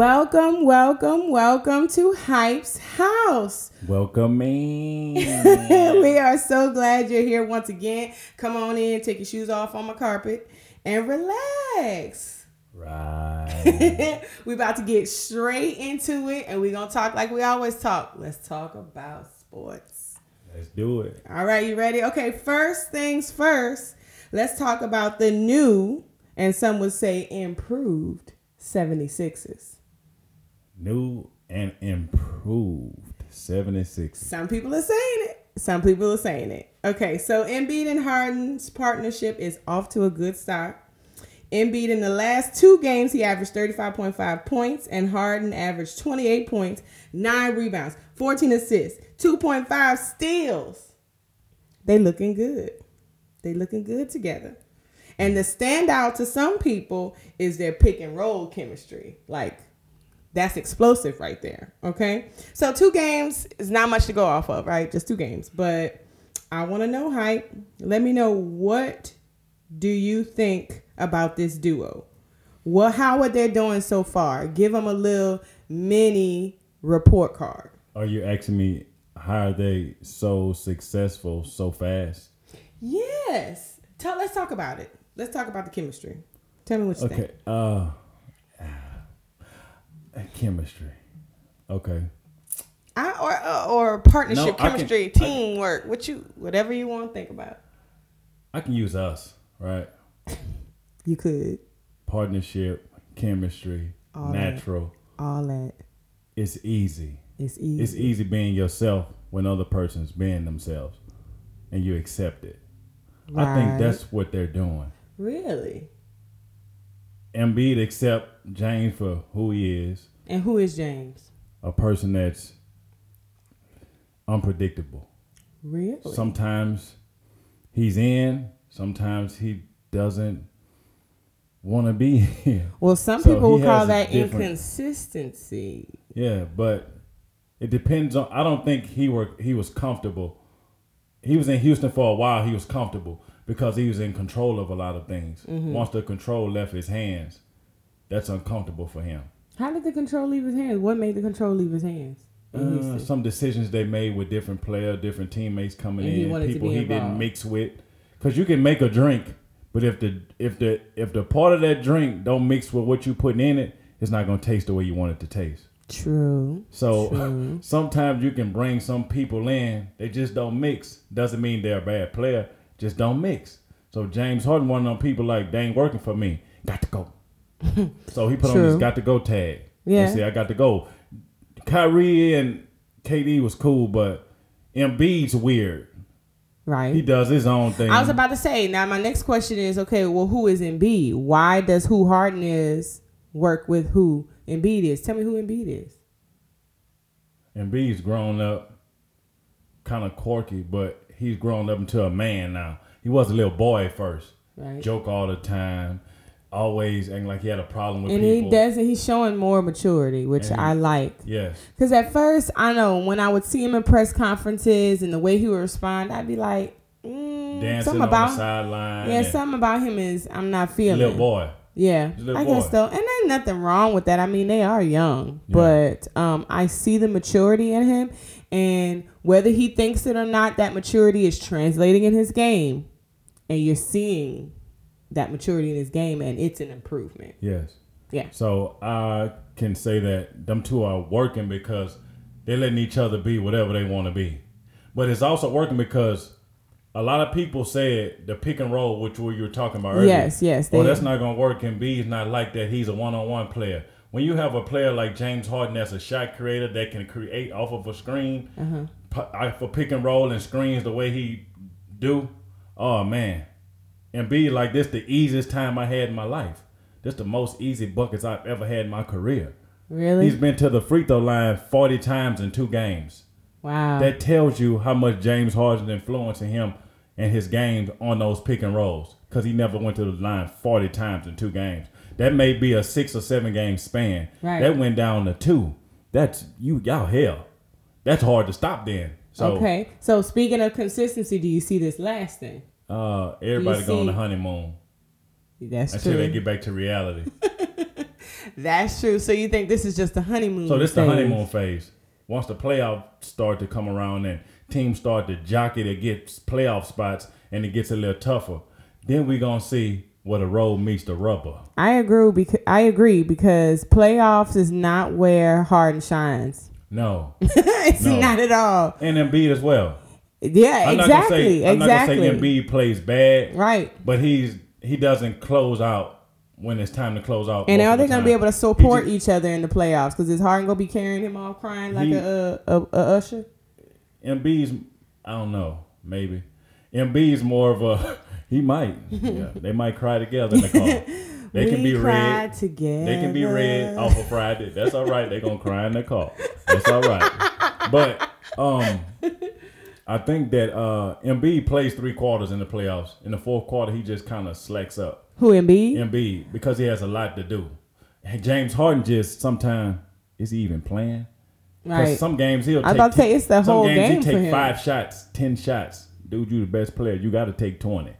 Welcome, welcome, welcome to Hype's House. Welcome in. we are so glad you're here once again. Come on in, take your shoes off on my carpet, and relax. right. We're about to get straight into it, and we're gonna talk like we always talk. Let's talk about sports. Let's do it. All right, you ready? Okay, first things first, let's talk about the new, and some would say improved 76ers. New and improved 76. Some people are saying it. Some people are saying it. Okay, so Embiid and Harden's partnership is off to a good start. Embiid in the last two games, he averaged 35.5 points, and Harden averaged 28 points, 9 rebounds, 14 assists, 2.5 steals. They looking good. They looking good together. And the standout to some people is their pick and roll chemistry. Like that's explosive right there. Okay. So two games is not much to go off of, right? Just two games. But I want to know hype. Let me know what do you think about this duo? Well, how are they doing so far? Give them a little mini report card. Are you asking me how are they so successful so fast? Yes. Tell let's talk about it. Let's talk about the chemistry. Tell me what you Okay. think. Uh chemistry. Okay. I, or uh, or partnership No, I can- chemistry, I- teamwork, what you whatever you want to think about. I can use us, right? You could. Partnership, chemistry, All that. natural. All that. It's easy. It's easy. It's easy being yourself when other person's being themselves and you accept it. I think that's what they're doing. Really? Embiid accept James for who he is, And who is James? a person that's unpredictable. Really? Sometimes he's in, sometimes he doesn't want to be here. well, some So people will call that inconsistency. Yeah, but it depends on. I don't think he were he was comfortable. He was in Houston for a while. He was comfortable because he was in control of a lot of things. Mm-hmm. Once the control left his hands, that's uncomfortable for him. How did the control leave his hands? What made the control leave his hands? Uh, some decisions they made with different players, different teammates coming And in, people he involved. didn't mix with. Because you can make a drink, but if the if the if the part of that drink don't mix with what you putting in it, it's not gonna taste the way you want it to taste. True. So True. sometimes you can bring some people in, they just don't mix. Doesn't mean they're a bad player, just don't mix. So James Harden, one of them people like, they ain't working for me. Got to go. so he put on True. his got to go tag. Yeah. Say, I got to go. Kyrie and KD was cool, but Embiid's weird. Right. He does his own thing. I was about to say. Now, my next question is: Okay, well, who is Embiid? Why does who Harden is work with who Embiid is? Tell me who Embiid is. Embiid's grown up kind of quirky, but he's grown up into a man now. He was a little boy at first. Right. Joke all the time. Always acting like he had a problem with and people. he doesn't. He's showing more maturity, which And he- I like. Yes. Because at first, I know when I would see him in press conferences and the way he would respond, I'd be like, mm, Dancing something on about the sideline. yeah, something about him is I'm not feeling. Little boy. Yeah, I guess boy. so. And there's nothing wrong with that. I mean, they are young, Yeah. but um, I see the maturity in him, and whether he thinks it or not, that maturity is translating in his game, and you're seeing that maturity in his game, and it's an improvement. Yes. Yeah. So I can say that them two are working because they're letting each other be whatever they want to be. But it's also working because a lot of people said the pick and roll, which we were talking about earlier. Yes, yes, Well, they- that's not going to work. Embiid is not like that. He's a one on one player. When you have a player like James Harden that's a shot creator that can create off of a screen Uh-huh. for pick and roll and screens the way he do, oh man. Embiid like this the easiest time I had in my life. This the most easy buckets I've ever had in my career. Really? He's been to the free throw line 40 times in two games. Wow. That tells you how much James Harden's influencing him and his games on those pick and rolls because he never went to the line 40 times in two games. That may be a six or seven game span. Right. That went down to two. That's you y'all hell. That's hard to stop then. So okay. So speaking of consistency, do you see this lasting? uh, everybody You go on the honeymoon That's true. until true. they get back to reality. That's true. So you think this is just the honeymoon? So this the honeymoon phase. Once the playoff start to come around and teams start to jockey to get playoff spots and it gets a little tougher, then we're gonna see where the road meets the rubber. I agree because I agree because playoffs is not where Harden shines. No, it's No. not at all. and Embiid as well. Yeah, I'm exactly. not say I'm exactly. not gonna say Embiid plays bad, Right. but he's he doesn't close out when it's time to close out. And are they the going to be able to support just- each other in the playoffs? Because is Harden going to be carrying him all crying like He- a, a, a, a usher? Embiid's I don't know, maybe. Embiid's more of a he might. Yeah, they might cry together in the car. They we can be red. together. They can be red off of Friday. That's all right. They're gonna cry in the car. That's all right. But um I think that uh Embiid plays three quarters in the playoffs. In the fourth quarter, he just kind of slacks up. Who Embiid? Embiid because he has a lot to do. And James Harden just sometimes is he even playing? Right. Some games he'll. I about to say, it's the whole game he take five shots, ten shots. Dude, you the best player. You got to take twenty.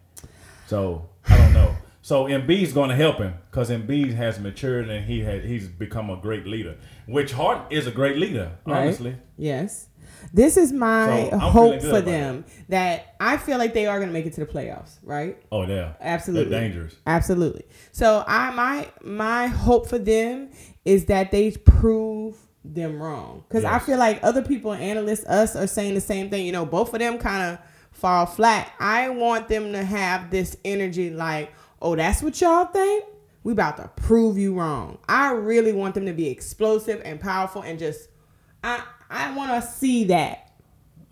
So I don't know. So Embiid's going to help him because Embiid has matured and he had he's become a great leader. Which Harden is a great leader, Right. honestly. Yes. This is my So, hope for them that I feel like they are going to make it to the playoffs, right? Oh yeah, Absolutely. They're dangerous. Absolutely. So I my my hope for them is that they prove them wrong because I feel like other people, analysts, us are saying the same thing. You know, both of them kind of fall flat. I want them to have this energy like, oh, that's what y'all think. We about to prove you wrong. I really want them to be explosive and powerful and just I I want to see that.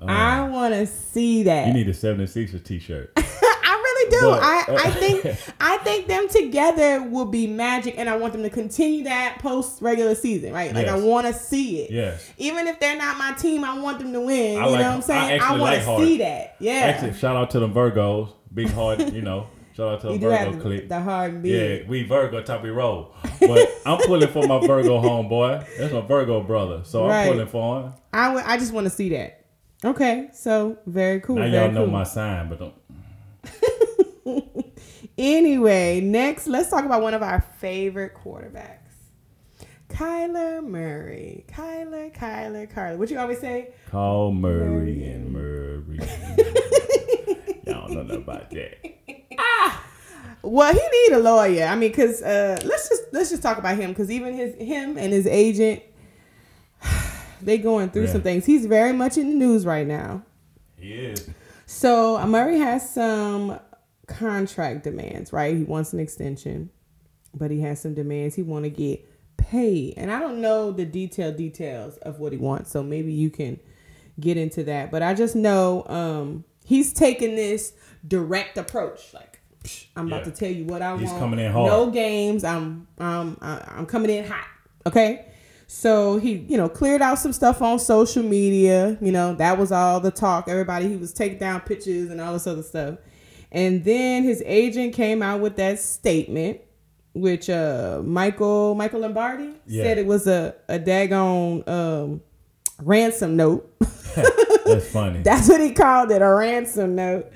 I want to see that. Uh, You need a 76ers t-shirt. I really do. But- I, I think I think them together will be magic, and I want them to continue that post regular season, right? Like I want to see it. Yes. Even if they're not my team, I want them to win. I you like- know what I'm saying? I, actually want like to see that. Yeah. Actually, shout out to the Virgos, big hard. You know, shout out to you Virgo clique. the hard Yeah, we Virgo top we roll. But I'm pulling for my Virgo homeboy. That's my Virgo brother. So Right. I'm pulling for him. I would- I just want to see that. Okay, so very cool. Now very y'all know cool. my sign, but don't. Anyway, next, let's talk about one of our favorite quarterbacks. Kyler Murray. Kyler, Kyler, Kyler. What you always say? Call Murray and Murray. y'all don't know nothing about that. Well, he need a lawyer. I mean, cause uh, let's just let's just talk about him, cause even his him and his agent, they going through Yeah. some things. He's very much in the news right now. He is. So Murray has some contract demands, right? He wants an extension, but he has some demands. He want to get paid, and I don't know the detailed details of what he wants. So maybe you can get into that. But I just know um, he's taking this direct approach, like. "Psh, I'm about Yeah. to tell you what I He's want. coming in hard. No games. I'm um I'm coming in hot. Okay. So he, you know, cleared out some stuff on social media. You know, that was all the talk. Everybody, he was taking down pictures and all this other stuff. And then his agent came out with that statement, which uh Michael Michael Lombardi Yeah. said it was a a daggone um ransom note. That's funny. That's what he called it, a ransom note.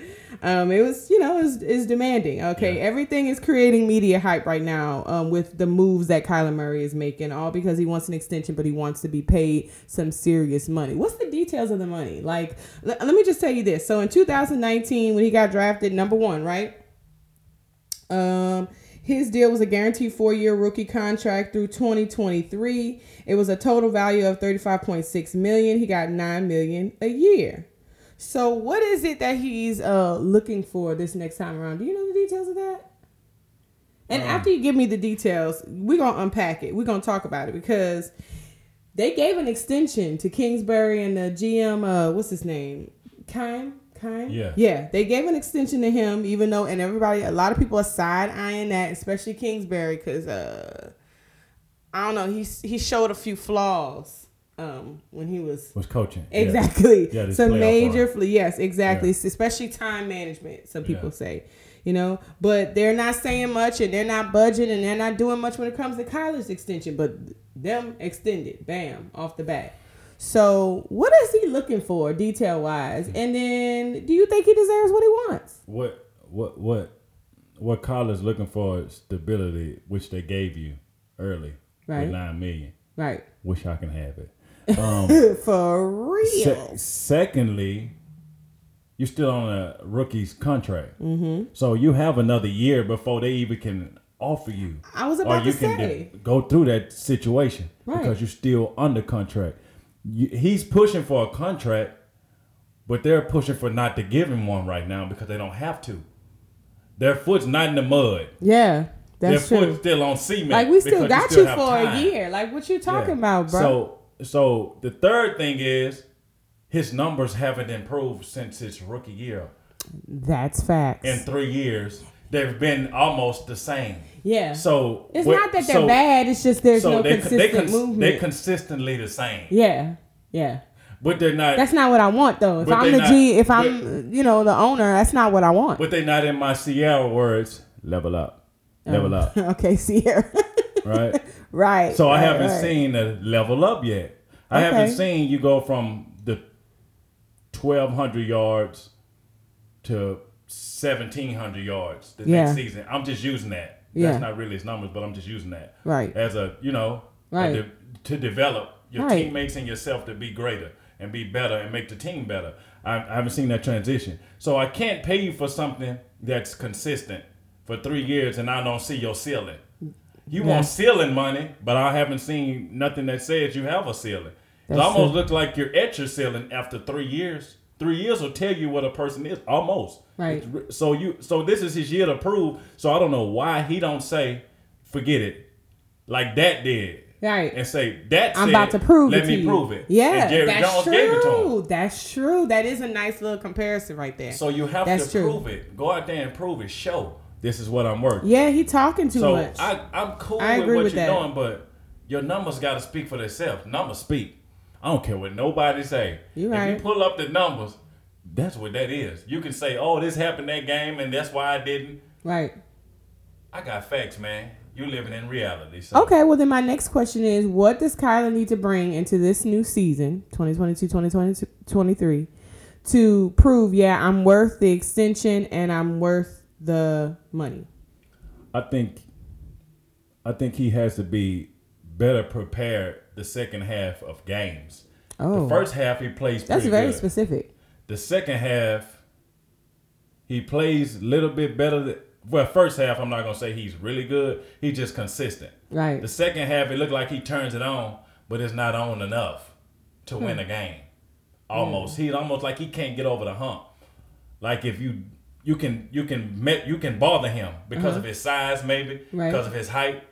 Um, it was, you know, is is demanding. Okay, Yeah. everything is creating media hype right now. Um, with the moves that Kyler Murray is making, all because he wants an extension, but he wants to be paid some serious money. What's the details of the money? Like, l- let me just tell you this. So in 2019, when he got drafted number one, right? Um, his deal was a guaranteed four-year rookie contract through 2023. It was a total value of 35.6 million. He got 9 million a year. So what is it that he's uh looking for this next time around? Do you know the details of that? And after you give me the details, we're gonna unpack it. We're gonna talk about it because they gave an extension to Kingsbury and the GM. Uh, what's his name? Keim. Keim. Yeah. Yeah. They gave an extension to him, even though, and everybody, a lot of people are side eyeing that, especially Kingsbury, because uh, I don't know, he he showed a few flaws um when he was Was coaching. Exactly. Yeah, this Some major, fl- yes, exactly. Yeah. Especially time management. Some people Yeah. say, you know, but they're not saying much and they're not budgeting and they're not doing much when it comes to Kyler's extension. But them extended, bam, off the bat. So what is he looking for, detail wise? And then, do you think he deserves what he wants? What what what what Kyler's looking for is stability, which they gave you early. Right. with nine million. Right. Wish I can have it. Um, For real. se- secondly, you're still on a rookie's contract, mm-hmm. so you have another year before they even can offer you. I was or about you to can say. de- go through that situation Right. because you're still under contract. You, he's pushing for a contract, but they're pushing for not to give him one right now because they don't have to. Their foot's not in the mud. yeah, that's Their true. foot's still on cement. Like we still got still you for time. a year. Like what you talking Yeah. about, bro? So, so the third thing is his numbers haven't improved since his rookie year. that's facts. In three years, they've been almost the same. yeah. So it's what- not that they're so- bad. It's just there's so no they, consistent they, cons- movement. They're consistently the same, yeah. Yeah. but they're not. That's not what I want though. If I'm the not- G, if I'm you know the owner, that's not what I want. but they're not in my Sierra words. Level up, level oh. up, okay, Sierra. Right? right. So I right, haven't right. seen a level up yet. I Okay. haven't seen you go from the twelve hundred yards to seventeen hundred yards the Yeah. next season. I'm just using that. Yeah. That's not really his numbers, but I'm just using that Right. as a you know Right. de- to develop your Right. teammates and yourself to be greater and be better and make the team better. I, I haven't seen that transition, so I can't pay you for something that's consistent for three years and I don't see your ceiling. You Yeah. want ceiling money, but I haven't seen nothing that says you have a ceiling. It almost looks like you're at your ceiling after three years. Three years will tell you what a person is, almost. Right. It's So you, so this is his year to prove. So I don't know why he don't say, forget it, like that did, Right. and say that. I'm said, about to prove Let it me to you. prove it. Yeah, that's Jones true. gave it to him. That's true. That is a nice little comparison right there. So you have That's to true. prove it. Go out there and prove it. Show this is what I'm worth. yeah, he talking too So much. I, I'm cool I with agree what with you're that. doing, but your numbers got to speak for themselves. Numbers speak. I don't care what nobody say. You right. if you pull up the numbers, that's what that is. You can say, "Oh, this happened that game, and that's why I didn't." right. I got facts, man. You living in reality. So. Okay, well then my next question is what does Kyler need to bring into this new season, 2022-2023 to prove yeah, I'm worth the extension and I'm worth the money. I think, I think he has to be better prepared the second half of games. Oh. The first half he plays That's very good. specific. The second half, he plays a little bit better. Than, well, first half, I'm not gonna say he's really good. He's just consistent. Right. The second half, it looked like he turns it on, but it's not on enough to win Hmm. a game. Almost, he's almost like he can't get over the hump. Like if you you can you can met you can bother him because of his size, maybe Uh-huh. Right. because of his height.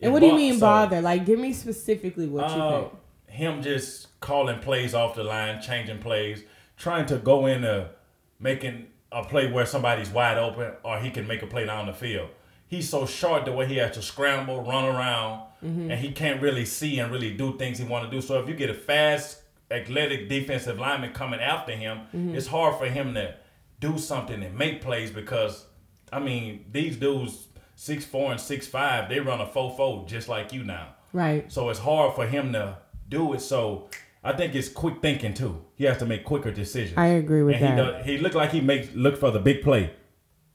And what do you mean so, bother? Like give me specifically what you uh, think. him just calling plays off the line, changing plays, trying to go in into making a play where somebody's wide open or he can make a play down the field. He's so short the way he has to scramble, run around, Mm-hmm. and he can't really see and really do things he want to do. So if you get a fast, athletic defensive lineman coming after him, Mm-hmm. it's hard for him to do something and make plays because I mean these dudes six four and six five, they run a four four just like you now. Right. So it's hard for him to do it. So I think it's quick thinking too. He has to make quicker decisions. I agree with and that. He, does, he looked like he makes look for the big play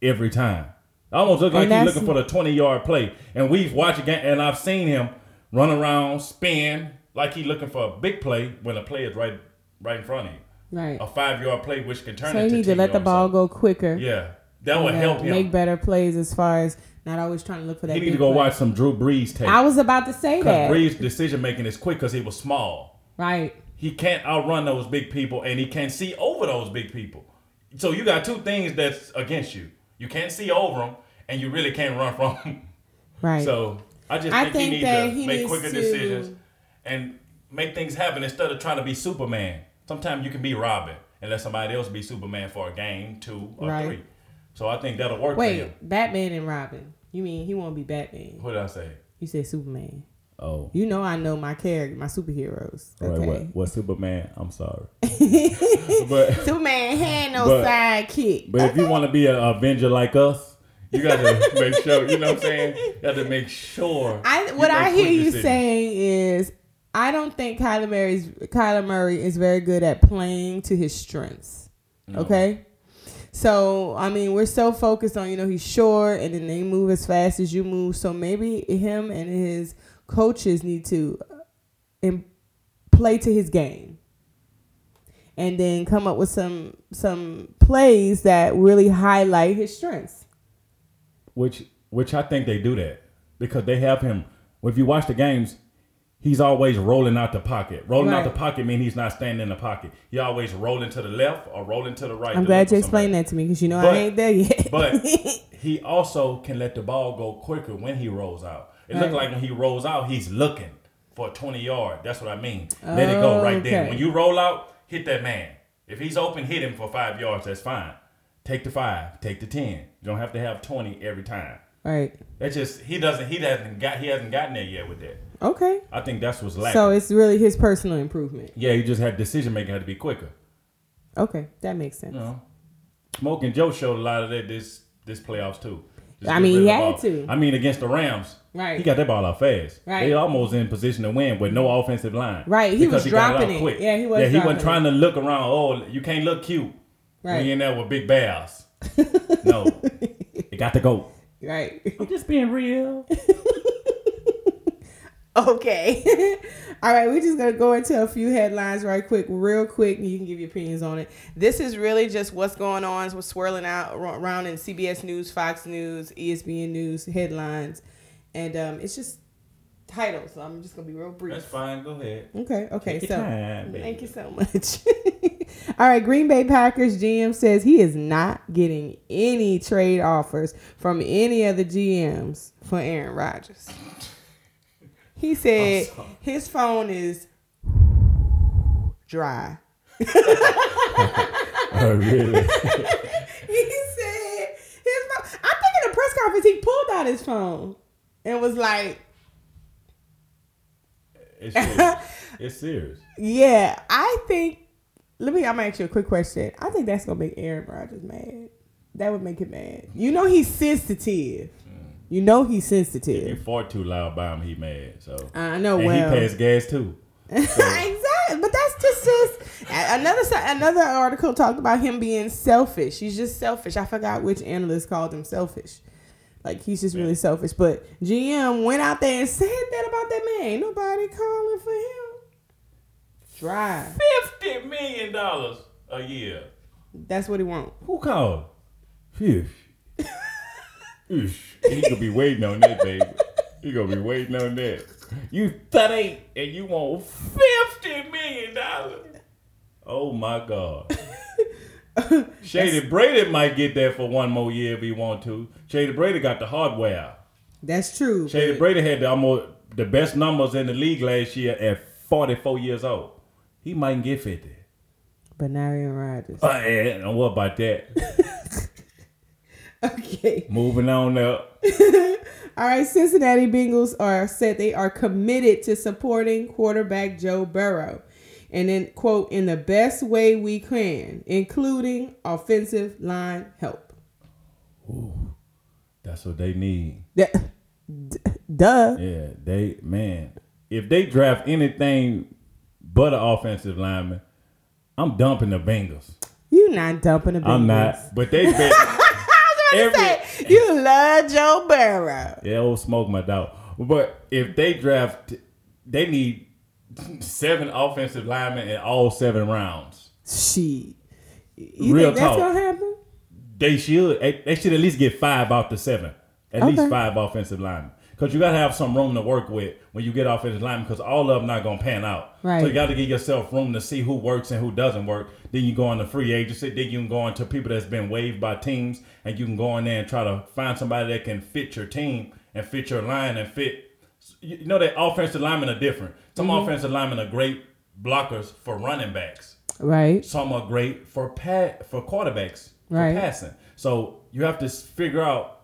every time. Almost look like he's looking for the twenty yard play. And we've watched again, and I've seen him run around, spin like he looking for a big play when a play is right right in front of you. Right. A five yard play which can turn So you need to let the ball go quicker. Yeah, that would help him. Make better plays as far as not always trying to look for that. he need to go play. watch some Drew Brees tape. I was about to say that. Brees' decision making is quick because he was small. Right. he can't outrun those big people and he can't see over those big people. So you got two things that's against you. You can't see over them and you really can't run from them. Right. So I just I think, think he needs to he make needs quicker to- decisions and make things happen instead of trying to be Superman. Sometimes you can be Robin and let somebody else be Superman for a game, two or Right. three. So I think that'll work for Wait. Batman and Robin. You mean he won't be Batman? What did I say? You said Superman. Oh. You know I know my character, my superheroes. All right, Okay. what, what Superman? I'm sorry. but Superman had no But- sidekick. But if you want to be an Avenger like us, you got to make sure. You know what I'm saying? You got to make sure. I what I hear you saying is I don't think Kyler Murray's Kyler Murray is very good at playing to his strengths. Okay? So I mean we're so focused on, you know, he's short and then they move as fast as you move. So maybe him and his coaches need to uh, im- play to his game, and then come up with some some plays that really highlight his strengths. which which I think they do that because they have him. If you watch the games, he's always rolling out the pocket. Rolling out the pocket means he's not standing in the pocket. He always rolling to the left or rolling to the right. I'm glad you explained that to me because you know But- I ain't there yet. But he also can let the ball go quicker when he rolls out. It looks like when he rolls out, he's looking for 20 yard. That's what I mean. Let it go right there. When you roll out, hit that man. If he's open, hit him for five yards. That's fine. Take the five. Take the 10. You don't have to have 20 every time. right. That's just he doesn't he doesn't got he hasn't gotten there yet with that. Okay. I think that's what's lacking. So it's really his personal improvement. yeah, he just had decision making had to be quicker. Okay, that makes sense. You know, Smokin' Joe showed a lot of that this this playoffs too. Just I mean, rid he had to. I mean, against the Rams, Right. He got that ball out fast. Right. They almost in position to win with no offensive line. Right, he was Because got dropping out it. quick. Yeah, he was Yeah, he wasn't trying to look around. Oh, you can't look cute Right. when you're in there with big bears. no, it got to go. Right. I'm just being real. Okay. All right, we're just going to go into a few headlines right quick, real quick, and you can give your opinions on it. This is really just what's going on, what's swirling out around in CBS News, Fox News, ESPN News headlines. And um, it's just titles, so I'm just going to be real brief. That's fine. Go ahead. Okay, okay. Take So time, thank you so much. All right, Green Bay Packers GM says he is not getting any trade offers from any of the GMs for Aaron Rodgers. He said his phone is dry. Oh, really? He said his phone. I think in a press conference he pulled out his phone and was like, it's, serious. it's serious. "Yeah, I think." Let me. I'm gonna ask you a quick question. I think that's gonna make Aaron Rodgers mad. That would make him mad. You know he's sensitive. You know he's sensitive You sensitive. fart too loud by him, he mad. So I know and well. he pays gas too. exactly, but that's just just another another article talked about him being selfish. He's just selfish. I forgot which analyst called him selfish. Like he's just really selfish. But GM went out there and said that about that man. Ain't nobody calling for him. Dry. Fifty million dollars a year. That's what he want. Who called? Fish. Ish. He gonna be waiting on that, baby. He gonna be waiting on that. You thirty and you want fifty million dollars. Oh my God. Shady Brady might get that for one more year if he want to. Shady Brady got the hardware. That's true. Shady but- Brady had the almost the best numbers in the league last year at 44 years old. He might get 50. But not Aaron Rodgers. Uh, and what about that? Okay. Moving on up. All right, Cincinnati Bengals are said they are committed to supporting quarterback Joe Burrow. And then quote in the best way we can, including offensive line help. That's what they need. That- d- Duh. Yeah, they man. If they draft anything but an offensive lineman, I'm dumping the Bengals. You not dumping the Bengals. I'm not. But they bet. Every- gonna say you love Joe Burrow. yeah, old smoke my dog. But if they draft, they need seven offensive linemen in all seven rounds. You Real talk. gonna happen? They should. eh, They should at least get five out the seven. At Okay. least five offensive linemen. Because you got to have some room to work with when you get off offensive linemen. Because all of them not gonna pan out. Right. So you got to give yourself room to see who works and who doesn't work. Then you go on the free agency. Then you can go into people that's been waived by teams, and you can go in there and try to find somebody that can fit your team and fit your line and fit. You know that offensive linemen are different. Some Mm-hmm. offensive linemen are great blockers for running backs. Right. Some are great for pat for quarterbacks for Right. passing. So you have to figure out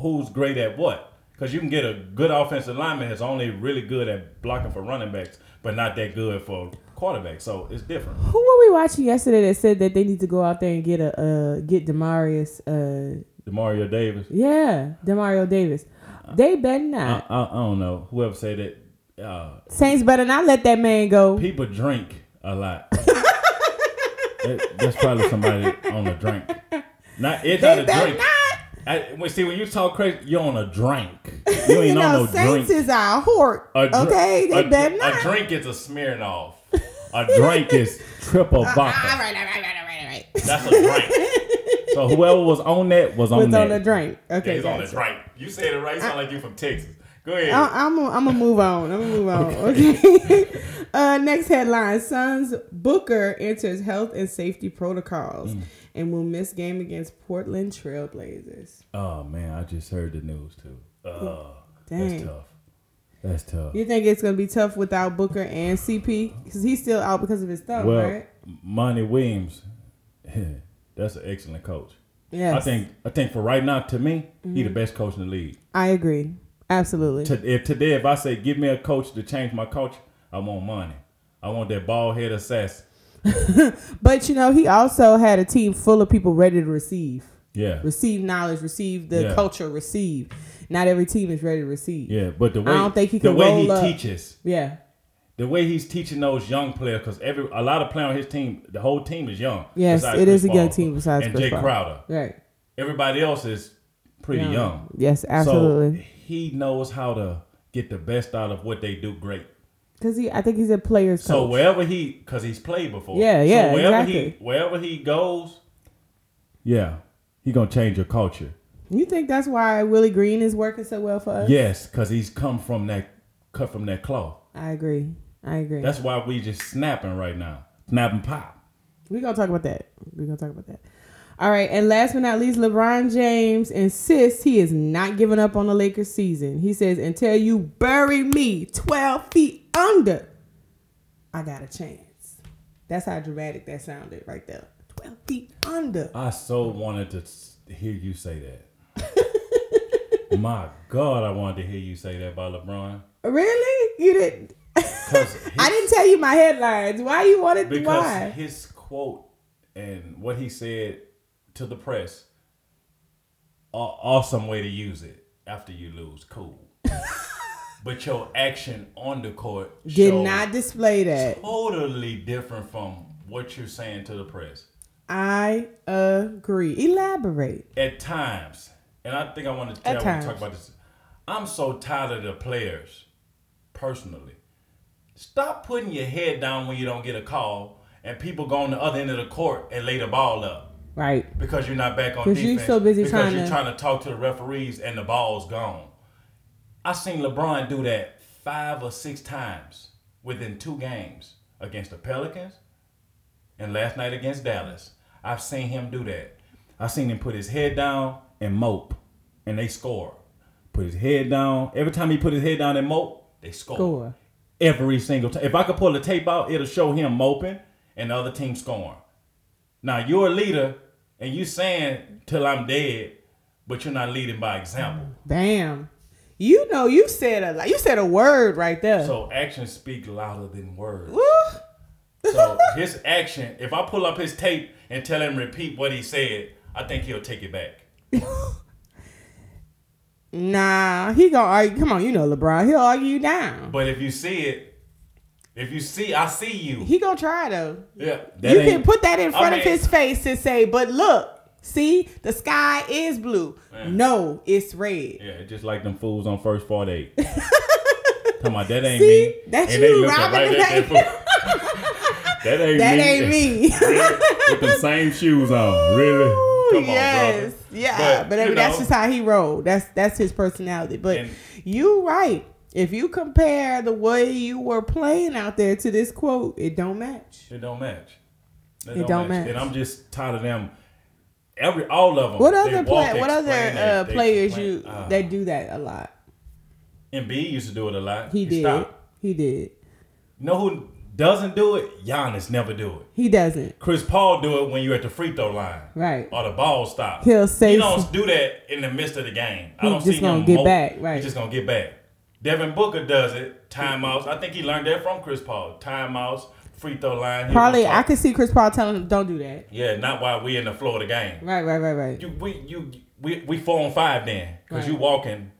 who's great at what. Because you can get a good offensive lineman that's only really good at blocking for running backs, but not that good for quarterbacks. So it's different. Who were we watching yesterday that said that they need to go out there and get a uh get Demarius uh Demario Davis. yeah, Demario Davis. They better I, not. I, I don't know. Whoever said that. Uh, Saints better not let that man go. people drink a lot. That- that's probably somebody on a drink. Not it's They not a drink. not. I, when, see, when you talk crazy, you're on a drink. You ain't you on know, no Saints drink. is our hort. A dr- okay, they a, better a drink is a Smirnoff. A drink is triple vodka. right, all right, all right, all right, all right. That's a drink. So whoever was on that was on Was that. on the drink. Okay, He's on the gotcha. drink. You said it right. You sound like you from Texas. Go ahead. I, I'm gonna I'm gonna move on. I'm gonna move on. Okay. uh, next headline: Suns Booker enters health and safety protocols Mm. And will miss game against Portland Trailblazers. oh man, I just heard the news too. Uh, Dang. that's tough. That's tough. You think it's gonna be tough without Booker and CP because he's still out because of his thumb, well, right? Monty Williams, that's an excellent coach. Yes, I think. I think for right now, to me, he the Mm-hmm. best coach in the league. I agree. Absolutely. To, if today, if I say give me a coach to change my coach, I want money. I want that bald head assassin. But you know, he also had a team full of people ready to receive, Yeah, receive knowledge, receive the Yeah. culture, receive. Not every team is ready to receive. yeah. But the way I don't think he the way he up. teaches, Yeah. the way he's teaching those young players, because every a lot of players on his team, the whole team is young. Yes, it is Chris a young team besides and Chris Jae Paul. Crowder. Right. Everybody else is pretty Yeah. young. Yes, absolutely. So he knows how to get the best out of what they do great. Because he, I think he's a player's coach. So wherever he, because he's played before. Yeah, yeah, So wherever exactly. he, wherever he goes, yeah, he gonna change your culture. you think that's why Willie Green is working so well for us? Yes, because he's come from that, cut from that cloth. I agree. I agree. That's why we just snapping right now, snapping pop. We're gonna talk about that. We're gonna talk about that. All right, and last but not least, LeBron James insists he is not giving up on the Lakers season. He says, "Until you bury me twelve feet under, I got a chance." That's how dramatic that sounded right there. Twelve feet under. I so wanted to hear you say that. My God, I wanted to hear you say that by LeBron. Really? You didn't? 'Cause I didn't tell you my headlines. Why you wanted? To? Because why? his quote and what he said to the press, awesome way to use it after you lose, cool. but your action on the court Did not display that. totally different from what you're saying to the press. I agree. Elaborate. At times, and I think I want to tell you talk about this. I'm so tired of the players, personally. Stop putting your head down when you don't get a call, and people go on the other end of the court and lay the ball up. Right. because you're not back on defense. You're so busy because trying you're to- trying to talk to the referees and the ball's gone. I seen LeBron do that five or six times within two games against the Pelicans and last night against Dallas. I've seen him do that. I seen him put his head down and mope, and they score. Put his head down. Every time he put his head down and mope, they score. Score. Every single time. If I could pull the tape out, it'll show him moping and the other team scoring. Now you're a leader and you saying till I'm dead, but you're not leading by example. Bam. You know, you said a you said a word right there. So actions speak louder than words. So his action, if I pull up his tape and tell him repeat what he said, I think he'll take it back. Nah, he gonna argue. Come on, you know LeBron. He'll argue you down. But if you see it, if you see, I see you. He gonna try though. Yeah, you can put that in I front of his face and say, "But look, see, the sky is blue. No, it's red." Yeah, just like them fools on first 48. Come on, that ain't See? me. That's And you, Robin. right that that ain't That me. ain't me. With the same shoes on. Really? Come on, yes, brother. yeah, But, but, I mean, that's know- just how he rolled. That's that's his personality. But And- you right. If you compare the way you were playing out there to this quote, it don't match. It don't match. It don't match. And I'm just tired of them. Every all of them. What other play, What other uh, they players you that do that a lot? Embiid used to do it a lot. He, did. stopped. He did. You know who doesn't do it? Giannis never do it. He doesn't. Chris Paul do it when you're at the free throw line. Right. Or the ball stops. He'll say He don't do that in the midst of the game. I He don't just see gonna get back, right. He's just gonna get back. Devin Booker does it. Timeouts. I think he learned that from Chris Paul. Timeouts, free throw line. he Probably, I could see Chris Paul telling him, "Don't do that." Yeah, not while we in the flow of the game. Right, right, right, right. You we you we we four on five then because you walking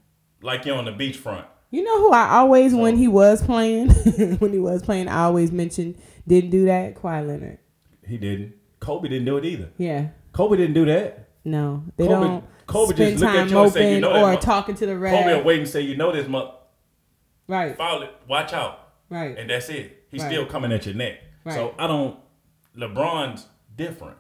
like you're on the beachfront. You know who I always, when he was playing, when he was playing, I always mentioned didn't do that. Kawhi Leonard. He didn't. Kobe didn't do it either. Yeah. Kobe didn't do that. No, they Kobe- don't Kobe spend just look at time you and say, "You know or talking to the ref. Kobe will wait and say, you know this, month. Right, foul it, watch out, right. and that's it. He's Right. still coming at your neck. Right. So I don't. LeBron's different.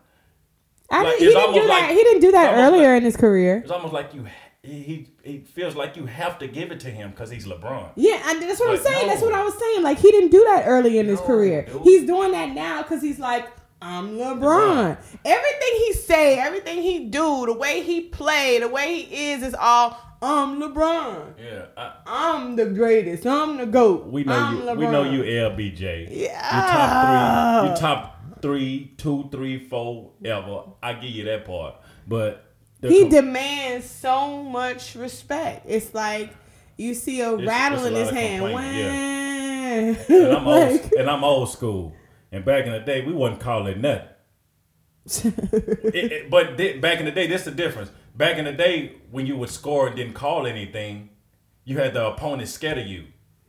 I like, didn't, he didn't do almost that. he didn't do that earlier like- in his career. It's almost like you. He he, feels like you have to give it to him because he's LeBron. Yeah, I, that's what I'm But saying. That's what I was saying. Like he didn't do that early in his career. dude. He's doing that now because he's like, I'm LeBron. LeBron. Everything he say, everything he do, the way he play, the way he is, is all I'm LeBron. Yeah, I, I'm the greatest. I'm the goat. we know I'm you. LeBron. We know you, LBJ. Yeah. You top three. You top three, two, three, four ever. I give you that part. But He com- demands so much respect. It's like you see a It's- rattle it's in his hand. Wah. and I'm old. Like- And I'm old school. And back in the day, we wasn't calling nothing. It- it- but thi- back in the day, this the difference. Back in the day, when you would score and didn't call anything, you had the opponent scared of you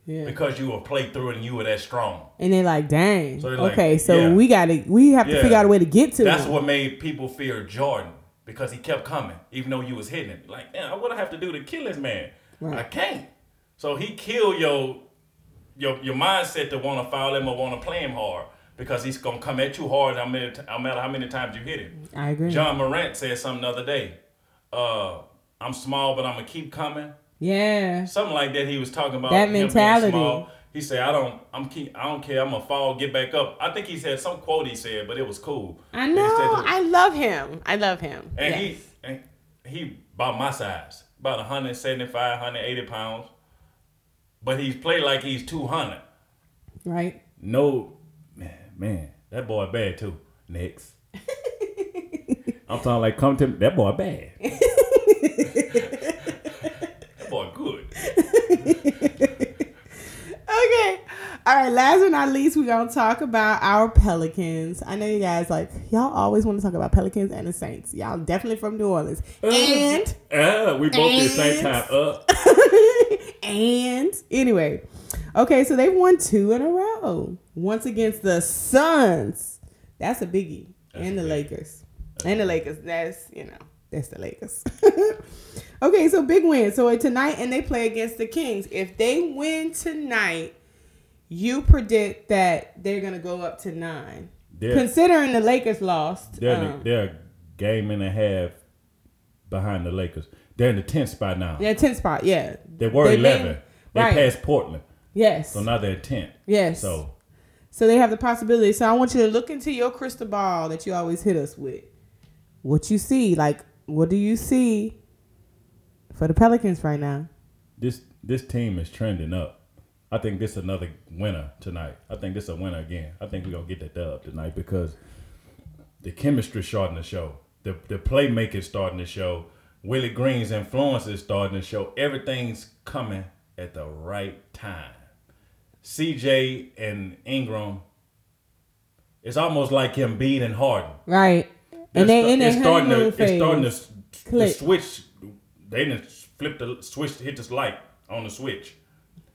yeah. because you were played through it and you were that strong. And they're like, dang. So they're like, okay, so yeah. we gotta we have to Yeah. figure out a way to get to That's them. what made people fear Jordan because he kept coming, even though you was hitting him. Like, man, what I have to do to kill this man? Right. I can't. So he killed your your your mindset to want to foul him or want to play him hard because he's gonna come at you hard no matter, no matter how many times you hit him. I agree. Ja Morant said something the other day. Uh, I'm small, but I'm gonna keep coming. yeah. Something like that. He was talking about That mentality. He said, "I don't, I'm keep, I don't care. I'm gonna fall, get back up." I think he said some quote he said, but it was cool. I know. I love him. I love him. and Yes. he and he about my size, about 175, 180 pounds. But he's played like he's 200. right. No, man, man, that boy bad too. Next. I'm talking like come to that boy bad. that boy good. Okay. All right. Last but not least, we're gonna talk about our Pelicans. I know you guys like y'all always want to talk about Pelicans and the Saints. Y'all definitely from New Orleans. And Uh, we both at the same And- time. Uh, and anyway, okay, so they won two in a row. Once against the Suns. That's a biggie. That's and the biggie. Lakers. And the Lakers. That's you know, that's the Lakers. okay, so big win. So tonight and they play against the Kings. If they win tonight, you predict that they're gonna go up to nine. they're, Considering the Lakers lost. they're, um, they're a game and a half behind the Lakers. They're in the 10th spot now. yeah, tenth spot, yeah. They were They 11. made- they right. passed Portland. Yes. So now they're 10th. yes. So So they have the possibility. So I want you to look into your crystal ball that you always hit us with. What you see, like what do you see for the Pelicans right now? this this team is trending up. I think this is another winner tonight. I think this is a winner again. I think we're gonna get that dub tonight because the chemistry starting to show. The the playmaking starting to show. Willie Green's influence is starting to show. Everything's coming at the right time. CJ and Ingram. It's almost like him beating Harden. Right. And they in it's starting to honeymoon it's starting to, phase. s- the switch. They didn't flip the switch, to hit this light on the switch.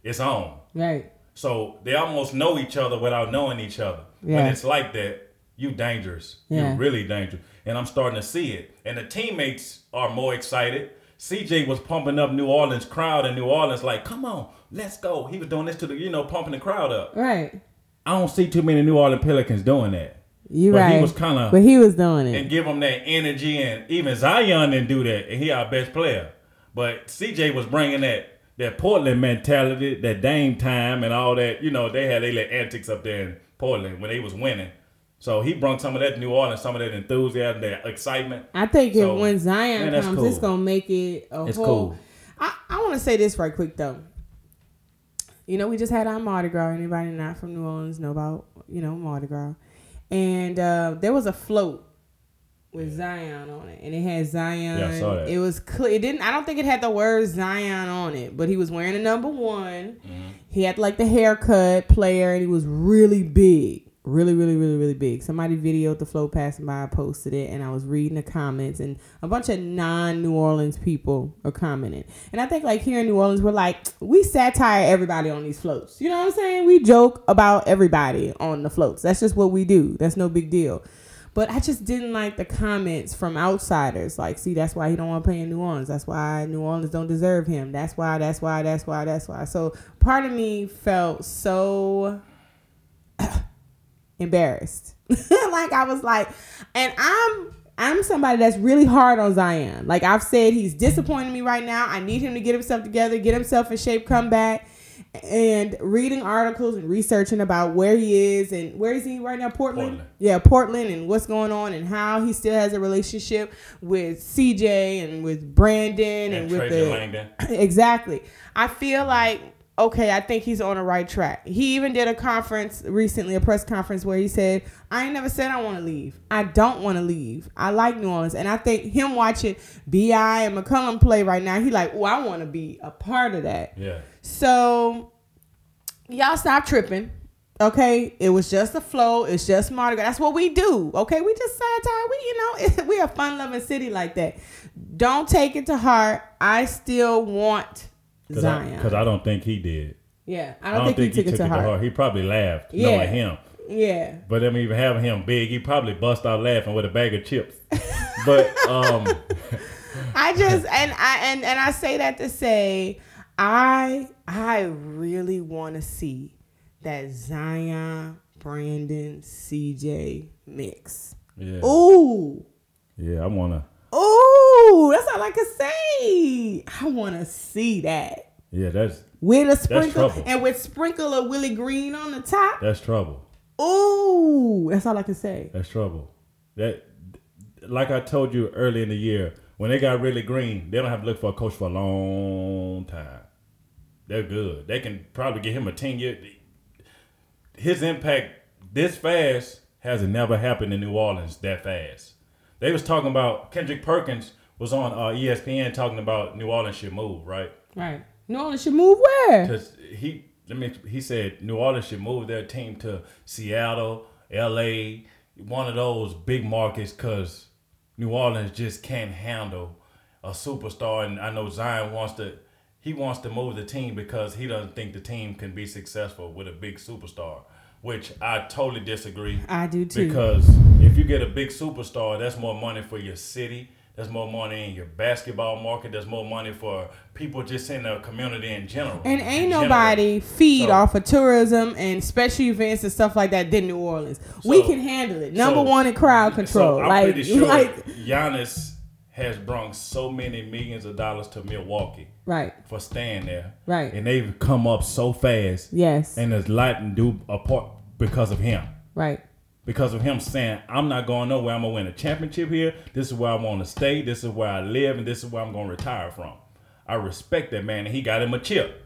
It's on. Right. So they almost know each other without knowing each other. Yeah. When it's like that, you dangerous. Yeah. You're really dangerous. And I'm starting to see it. And the teammates are more excited. CJ was pumping up New Orleans crowd in New Orleans, like, come on, let's go. He was doing this to the, you know, pumping the crowd up. Right. I don't see too many New Orleans Pelicans doing that. You But right. he was kinda- But he was doing it. and give him that energy. And even Zion didn't do that, and he our best player. But CJ was bringing that that Portland mentality, that Dame time, and all that. You know, they had they little antics up there in Portland when they was winning. So he brought some of that New Orleans, some of that enthusiasm, that excitement. I think So, if when Zion man, that's comes, cool. it's gonna make it a It's whole. cool. I, I want to say this right quick though. You know, we just had our Mardi Gras. Anybody not from New Orleans know about you know Mardi Gras? And uh, there was a float with Zion on it, and it had Zion. Yeah, I saw that. It was clear. It didn't. I don't think it had the word Zion on it, but he was wearing a number one. Mm-hmm. He had like the haircut player, and he was really big. Really, really, really, really big. Somebody videoed the float passing by, posted it, and I was reading the comments, and a bunch of non New Orleans people are commenting. And I think, like, here in New Orleans, we're like, we satire everybody on these floats. You know what I'm saying? We joke about everybody on the floats. That's just what we do. That's no big deal. But I just didn't like the comments from outsiders. Like, see, that's why he don't want to play in New Orleans. That's why New Orleans don't deserve him. That's why. That's why. That's why. That's why. So part of me felt so embarrassed. like I was like, and I'm I'm somebody that's really hard on Zion. Like I've said, he's disappointing me right now. I need him to get himself together, get himself in shape, come back. And reading articles and researching about where he is and where is he right now? Portland? Portland. Yeah, Portland and what's going on and how he still has a relationship with CJ and with Brandon and, And with Trajan the Langdon. exactly. I feel like okay, I think he's on the right track. He even did a conference recently, a press conference where he said, "I ain't never said I want to leave. I don't want to leave. I like New Orleans." And I think him watching Bi and McCollum play right now, he like, "Oh, I want to be a part of that." Yeah. So y'all stop tripping. Okay, it was just a flow. It's just Mardi Gras. That's what we do. Okay, we just satire. We, you know, we a fun loving city like that. Don't take it to heart. I still want Because Zion. I, don't think he did. yeah, I I don't, don't, think, he took, it to heart. He probably laughed Yeah. knowing him. Yeah, But I mean, even having him big, he probably bust out laughing with a bag of chips. but um, I just and I and and I say that to say I I really want to see that Zion Brandon CJ mix. yeah, Ooh. yeah, I wanna. Ooh, that's all I can say. I want to see that Yeah, that's with a sprinkle and with sprinkle of Willie Green on the top. that's trouble. Ooh, that's all I can say. That's trouble. That, like I told you early in the year, when they got Willie Green, they don't have to look for a coach for a long time. They're good. They can probably get him a ten year. His impact this fast has never happened in New Orleans that fast. They was talking about Kendrick Perkins was on uh, ESPN talking about New Orleans should move right Right. New Orleans should move where? because he let me he said New Orleans should move their team to Seattle, L.A., one of those big markets because New Orleans just can't handle a superstar. And I know Zion wants to he wants to move the team because he doesn't think the team can be successful with a big superstar, which I totally disagree. I do too. Because if you get a big superstar, that's more money for your city. That's more money in your basketball market. There's more money for people just in the community in general. And ain't general. nobody feed So- off of tourism and special events and stuff like that than New Orleans. we can handle it. Number so- one in crowd control. So I'm like, pretty sure like, Giannis has brought so many millions of dollars to Milwaukee right, for staying there. Right. And they've come up so fast. yes, And there's lot to do apart because of him. right, because of him saying, I'm not going nowhere. I'm going to win a championship here. This is where I want to stay. This is where I live. And this is where I'm going to retire from. I respect that man. And he got him a chip.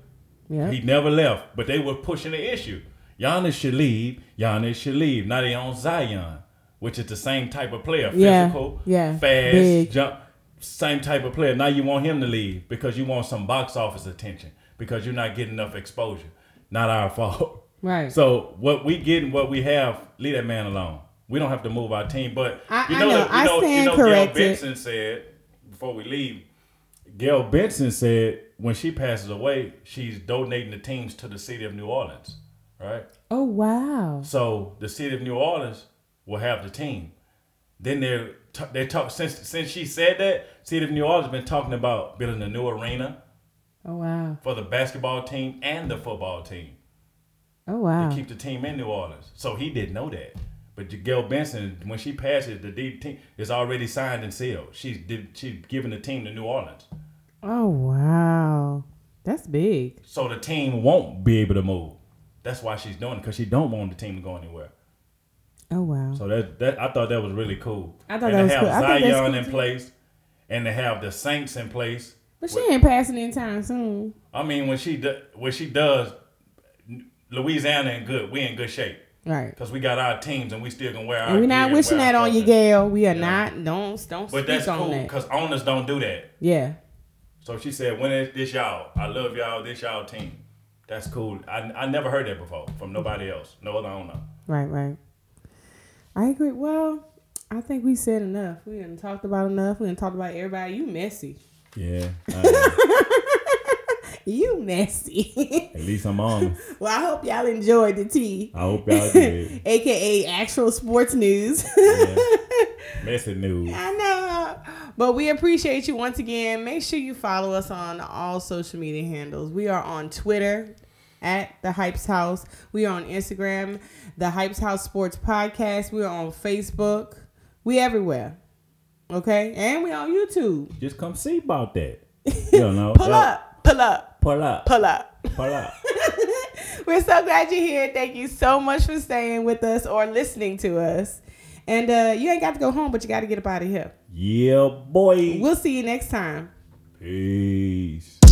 yeah, He never left. But they were pushing the issue. Giannis should leave. Giannis should leave. Now they on Zion, which is the same type of player. Yeah, Physical, yeah, fast, big. jump. Same type of player. Now you want him to leave because you want some box office attention because you're not getting enough exposure. Not our fault. Right. So what we get and what we have, leave that man alone. We don't have to move our team. But I- you I know, know. that- you I know, stand you know, Gayle. Benson said before we leave. Gayle Benson said when she passes away, she's donating the teams to the city of New Orleans, right? oh wow, So the city of New Orleans will have the team. Then they're t- they talk since since she said that city of New Orleans been talking about building a new arena oh wow, for the basketball team and the football team oh wow. to keep the team in New Orleans. So he didn't know that. But Gayle Benson, when she passes, the D team is already signed and sealed. She's did, she's giving the team to New Orleans, Oh wow, that's big. so the team won't be able to move. That's why she's doing it because she don't want the team to go anywhere. Oh wow. So that that I thought that was really cool. I thought and that was have cool. I think that's Zion cool in too. place, and to have the Saints in place. But she ain't passing anytime soon. I mean, when she do, when she does, Louisiana in good. We in good shape Right. because we got our teams and we still can wear our. We're not wishing that on you. Gayle. We are Yeah. not. Don't don't But speak that's on cool that. because owners don't do that. Yeah. So she said, "When is this y'all? I love y'all. This y'all team. That's cool. I, I never heard that before from nobody else. No other owner. Right. Right. I agree. Well, I think we said enough. We didn't talked about enough. We didn't talked about everybody. You messy. Yeah. You messy. at least I'm on. well, I hope y'all enjoyed the tea. I hope y'all did. AKA actual sports news. Yeah. Messy news. I know. But we appreciate you once again. Make sure you follow us on all social media handles. We are on Twitter at the Hypes House. We are on Instagram, the Hypes House Sports Podcast. We are on Facebook. We everywhere. Okay? And we on YouTube. Just come see about that. You know, Pull uh, up. Pull up. Pull up. Pull up. Pull up. We're so glad you're here. Thank you so much for staying with us or listening to us. And uh, you ain't got to go home, but you got to get up out of here. Yeah, boy. We'll see you next time. Peace.